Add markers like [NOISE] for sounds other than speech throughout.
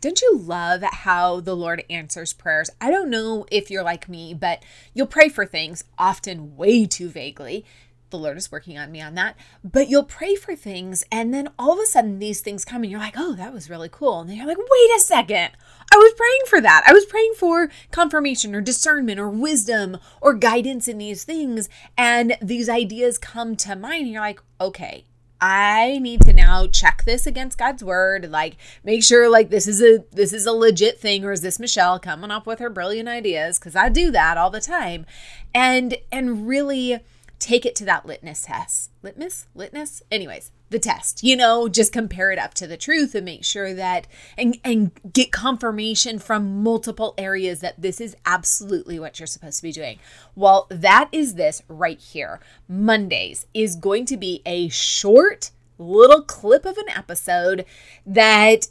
Don't you love how the Lord answers prayers? I don't know if you're like me, but you'll pray for things often way too vaguely. The Lord is working on me on that. But you'll pray for things, and then all of a sudden, these things come, and you're like, oh, that was really cool. And then you're like, wait a second. I was praying for that. I was praying for confirmation or discernment or wisdom or guidance in these things. And these ideas come to mind, and you're like, okay, I need to now check this against God's word, like make sure like this is a this is a legit thing or is this Michelle coming up with her brilliant ideas cuz I do that all the time. And and really take it to that litmus test. Litmus? Litmus? Anyways, the test. You know, just compare it up to the truth and make sure that and and get confirmation from multiple areas that this is absolutely what you're supposed to be doing. Well, that is this right here. Mondays is going to be a short little clip of an episode that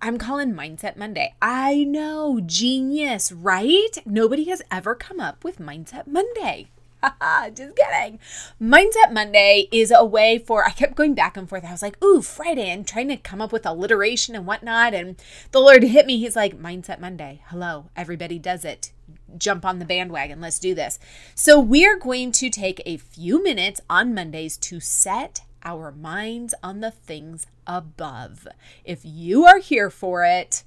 I'm calling Mindset Monday. I know, genius, right? Nobody has ever come up with Mindset Monday. [LAUGHS] Just kidding. Mindset Monday is a way for, I kept going back and forth. I was like, ooh, Friday, and trying to come up with alliteration and whatnot. And the Lord hit me. He's like, Mindset Monday. Hello, everybody does it. Jump on the bandwagon. Let's do this. So, we're going to take a few minutes on Mondays to set our minds on the things above. If you are here for it,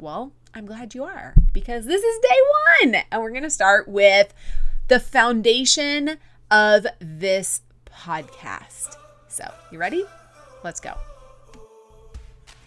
well, I'm glad you are because this is day one. And we're going to start with the foundation of this podcast. So, you ready? Let's go.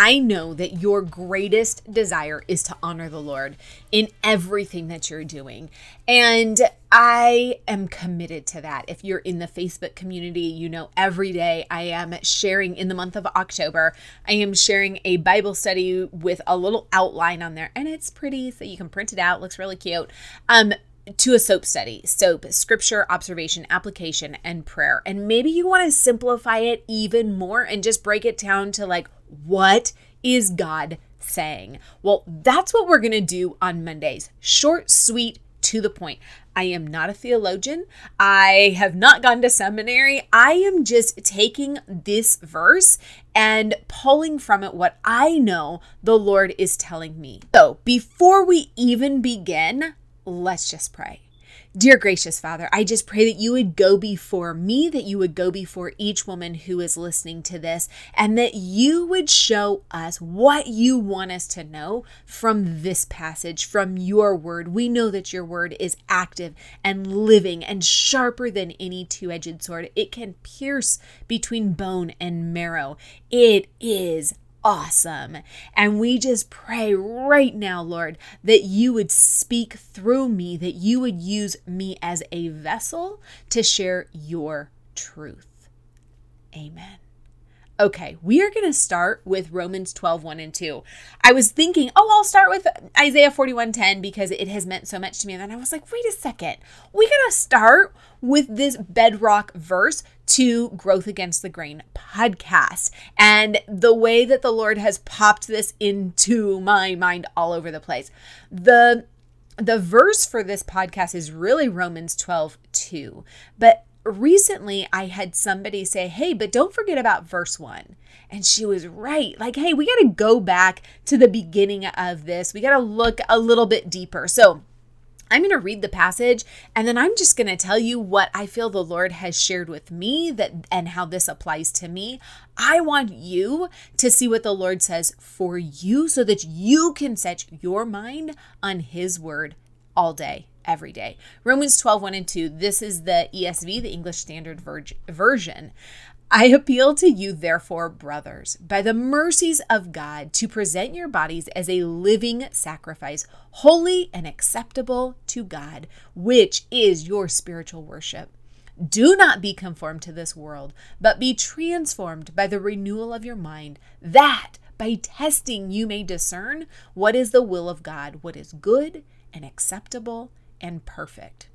I know that your greatest desire is to honor the Lord in everything that you're doing. And I am committed to that. If you're in the Facebook community, you know every day I am sharing in the month of October, I am sharing a Bible study with a little outline on there. And it's pretty, so you can print it out, looks really cute. Um, to a SOAP study SOAP, scripture, observation, application, and prayer. And maybe you want to simplify it even more and just break it down to like, what is God saying? Well, that's what we're going to do on Mondays. Short, sweet, to the point. I am not a theologian. I have not gone to seminary. I am just taking this verse and pulling from it what I know the Lord is telling me. So, before we even begin, let's just pray. Dear gracious Father, I just pray that you would go before me, that you would go before each woman who is listening to this, and that you would show us what you want us to know from this passage, from your word. We know that your word is active and living and sharper than any two edged sword. It can pierce between bone and marrow. It is awesome. And we just pray right now, Lord, that you would speak through me, that you would use me as a vessel to share your truth. Amen. Okay, we are going to start with Romans 12, 1 and 2. I was thinking, oh, I'll start with Isaiah 41, 10 because it has meant so much to me. And then I was like, wait a second. We got to start with this bedrock verse to Growth Against the Grain podcast. And the way that the Lord has popped this into my mind all over the place. The the verse for this podcast is really Romans 12, 2. But recently I had somebody say, Hey, but don't forget about verse one. And she was right. Like, hey, we got to go back to the beginning of this. We got to look a little bit deeper. So, I'm going to read the passage and then I'm just going to tell you what I feel the Lord has shared with me that and how this applies to me. I want you to see what the Lord says for you so that you can set your mind on his word all day every day. Romans 12, 1 and 2. This is the ESV, the English Standard Version. I appeal to you, therefore, brothers, by the mercies of God, to present your bodies as a living sacrifice, holy and acceptable to God, which is your spiritual worship. Do not be conformed to this world, but be transformed by the renewal of your mind, that by testing you may discern what is the will of God, what is good and acceptable and perfect.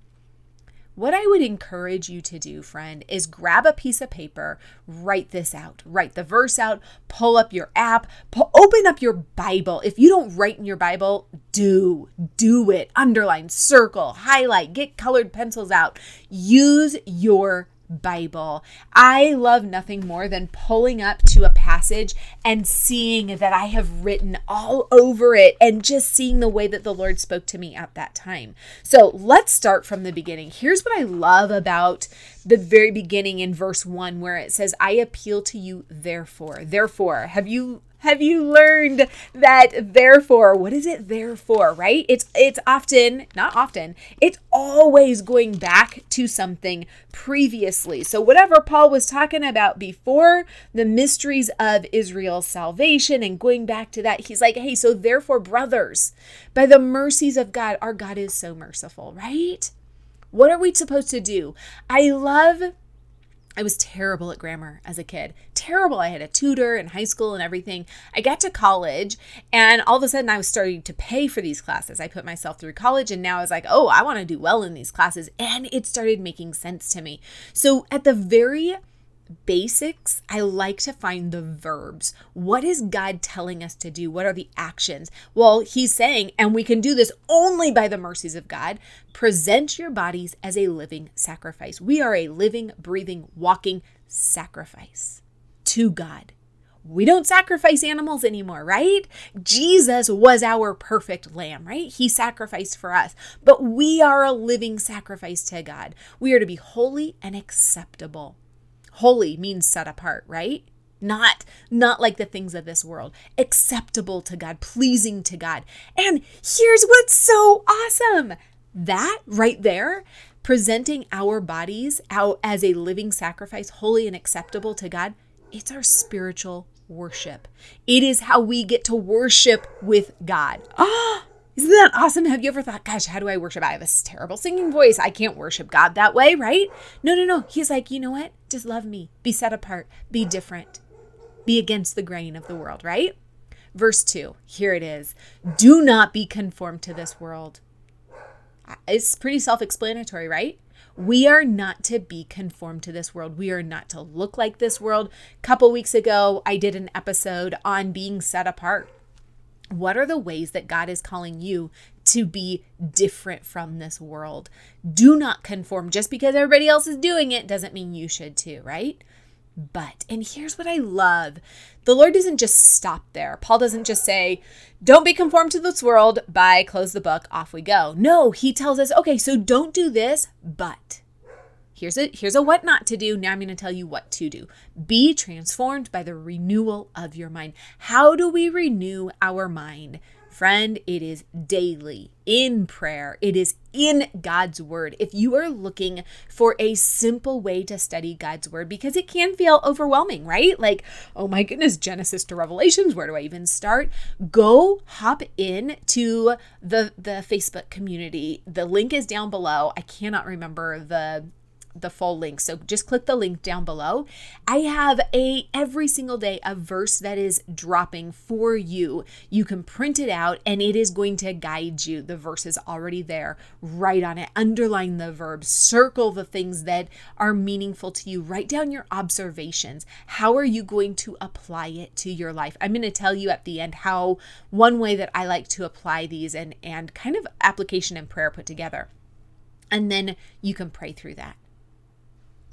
What I would encourage you to do, friend, is grab a piece of paper, write this out, write the verse out, pull up your app, pull, open up your Bible. If you don't write in your Bible, do, do it. Underline, circle, highlight, get colored pencils out. Use your Bible. I love nothing more than pulling up to a passage and seeing that I have written all over it and just seeing the way that the Lord spoke to me at that time. So let's start from the beginning. Here's what I love about the very beginning in verse 1 where it says, I appeal to you, therefore. Therefore, have you have you learned that therefore what is it there for right? It's it's often not often it's always going back to something previously. So whatever paul was talking about before the mysteries of israel's salvation and going back to that he's like hey so therefore brothers by the mercies of god our god is so merciful right? What are we supposed to do? I love I was terrible at grammar as a kid. Terrible. I had a tutor in high school and everything. I got to college and all of a sudden I was starting to pay for these classes. I put myself through college and now I was like, oh, I want to do well in these classes. And it started making sense to me. So at the very basics, I like to find the verbs. What is God telling us to do? What are the actions? Well, He's saying, and we can do this only by the mercies of God present your bodies as a living sacrifice. We are a living, breathing, walking sacrifice to God. We don't sacrifice animals anymore, right? Jesus was our perfect lamb, right? He sacrificed for us, but we are a living sacrifice to God. We are to be holy and acceptable. Holy means set apart, right? Not not like the things of this world. Acceptable to God, pleasing to God. And here's what's so awesome. That right there, presenting our bodies out as a living sacrifice, holy and acceptable to God, it's our spiritual worship. It is how we get to worship with God. [GASPS] Ah, isn't that awesome? Have you ever thought, gosh, how do I worship? I have this terrible singing voice. I can't worship God that way, right? No, no, no. He's like, you know what? Just love me. Be set apart. Be different. Be against the grain of the world, right? Verse 2, here it is. Do not be conformed to this world. It's pretty self explanatory, right? We are not to be conformed to this world. We are not to look like this world. A couple weeks ago, I did an episode on being set apart what are the ways that God is calling you to be different from this world? Do not conform. Just because everybody else is doing it doesn't mean you should too, right? But, and here's what I love the Lord doesn't just stop there. Paul doesn't just say, don't be conformed to this world, bye, close the book, off we go. No, he tells us, okay, so don't do this, but Here's a here's a what not to do. Now I'm going to tell you what to do. Be transformed by the renewal of your mind. How do we renew our mind? Friend, it is daily in prayer. It is in God's word. If you are looking for a simple way to study God's word, because it can feel overwhelming, right? Like, oh my goodness, Genesis to Revelations, where do I even start? Go hop in to the the Facebook community. The link is down below. I cannot remember the the full link. So just click the link down below. I have a every single day a verse that is dropping for you. You can print it out and it is going to guide you. The verse is already there. Write on it. Underline the verbs. Circle the things that are meaningful to you. Write down your observations. How are you going to apply it to your life? I'm going to tell you at the end how one way that I like to apply these and and kind of application and prayer put together. And then you can pray through that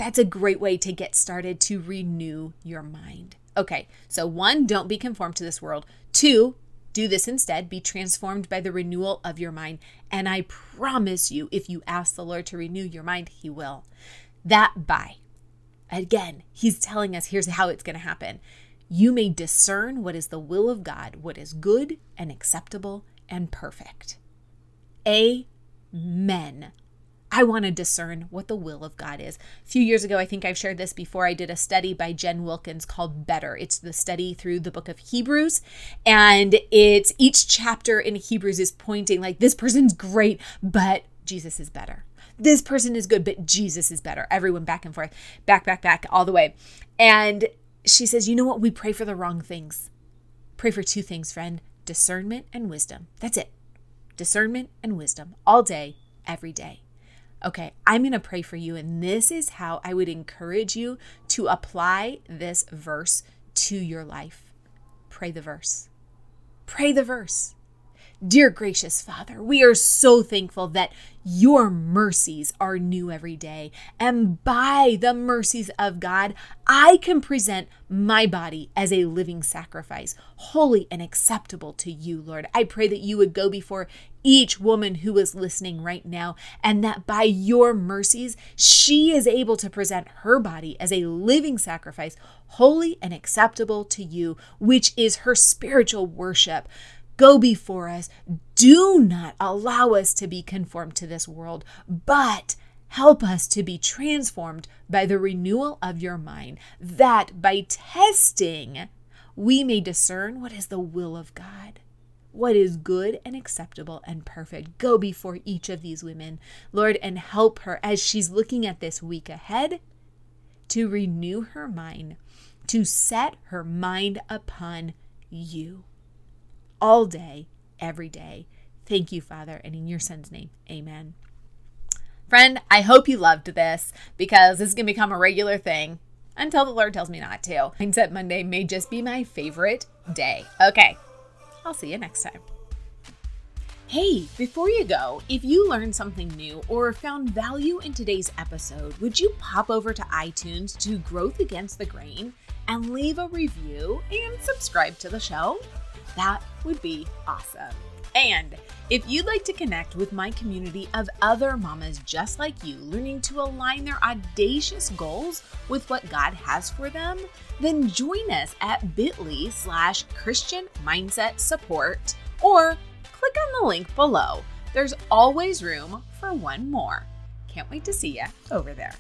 That's a great way to get started to renew your mind. Okay, so one, don't be conformed to this world. Two, do this instead. Be transformed by the renewal of your mind. And I promise you, if you ask the Lord to renew your mind, He will. That by. Again, He's telling us here's how it's going to happen. You may discern what is the will of God, what is good and acceptable and perfect. Amen. I want to discern what the will of God is. A few years ago, I think I've shared this before, I did a study by Jen Wilkins called Better. It's the study through the book of Hebrews. And it's each chapter in Hebrews is pointing like, this person's great, but Jesus is better. This person is good, but Jesus is better. Everyone back and forth, back, back, back, all the way. And she says, you know what? We pray for the wrong things. Pray for two things, friend discernment and wisdom. That's it. Discernment and wisdom all day, every day. Okay, I'm going to pray for you, and this is how I would encourage you to apply this verse to your life. Pray the verse. Pray the verse. Dear gracious Father, we are so thankful that your mercies are new every day. And by the mercies of God, I can present my body as a living sacrifice, holy and acceptable to you, Lord. I pray that you would go before each woman who is listening right now, and that by your mercies, she is able to present her body as a living sacrifice, holy and acceptable to you, which is her spiritual worship. Go before us. Do not allow us to be conformed to this world, but help us to be transformed by the renewal of your mind, that by testing we may discern what is the will of God what is good and acceptable and perfect. Go before each of these women, Lord, and help her as she's looking at this week ahead to renew her mind, to set her mind upon you all day, every day. Thank you, Father, and in your son's name, amen. Friend, I hope you loved this because this is going to become a regular thing until the Lord tells me not to. Mindset Monday may just be my favorite day. Okay, I'll see you next time. Hey, before you go, if you learned something new or found value in today's episode, would you pop over to iTunes to Growth Against the Grain and leave a review and subscribe to the show? That would be awesome. And if you'd like to connect with my community of other mamas just like you, learning to align their audacious goals with what God has for them, then join us at bit.ly slash Christian Mindset Support or click on the link below. There's always room for one more. Can't wait to see you over there.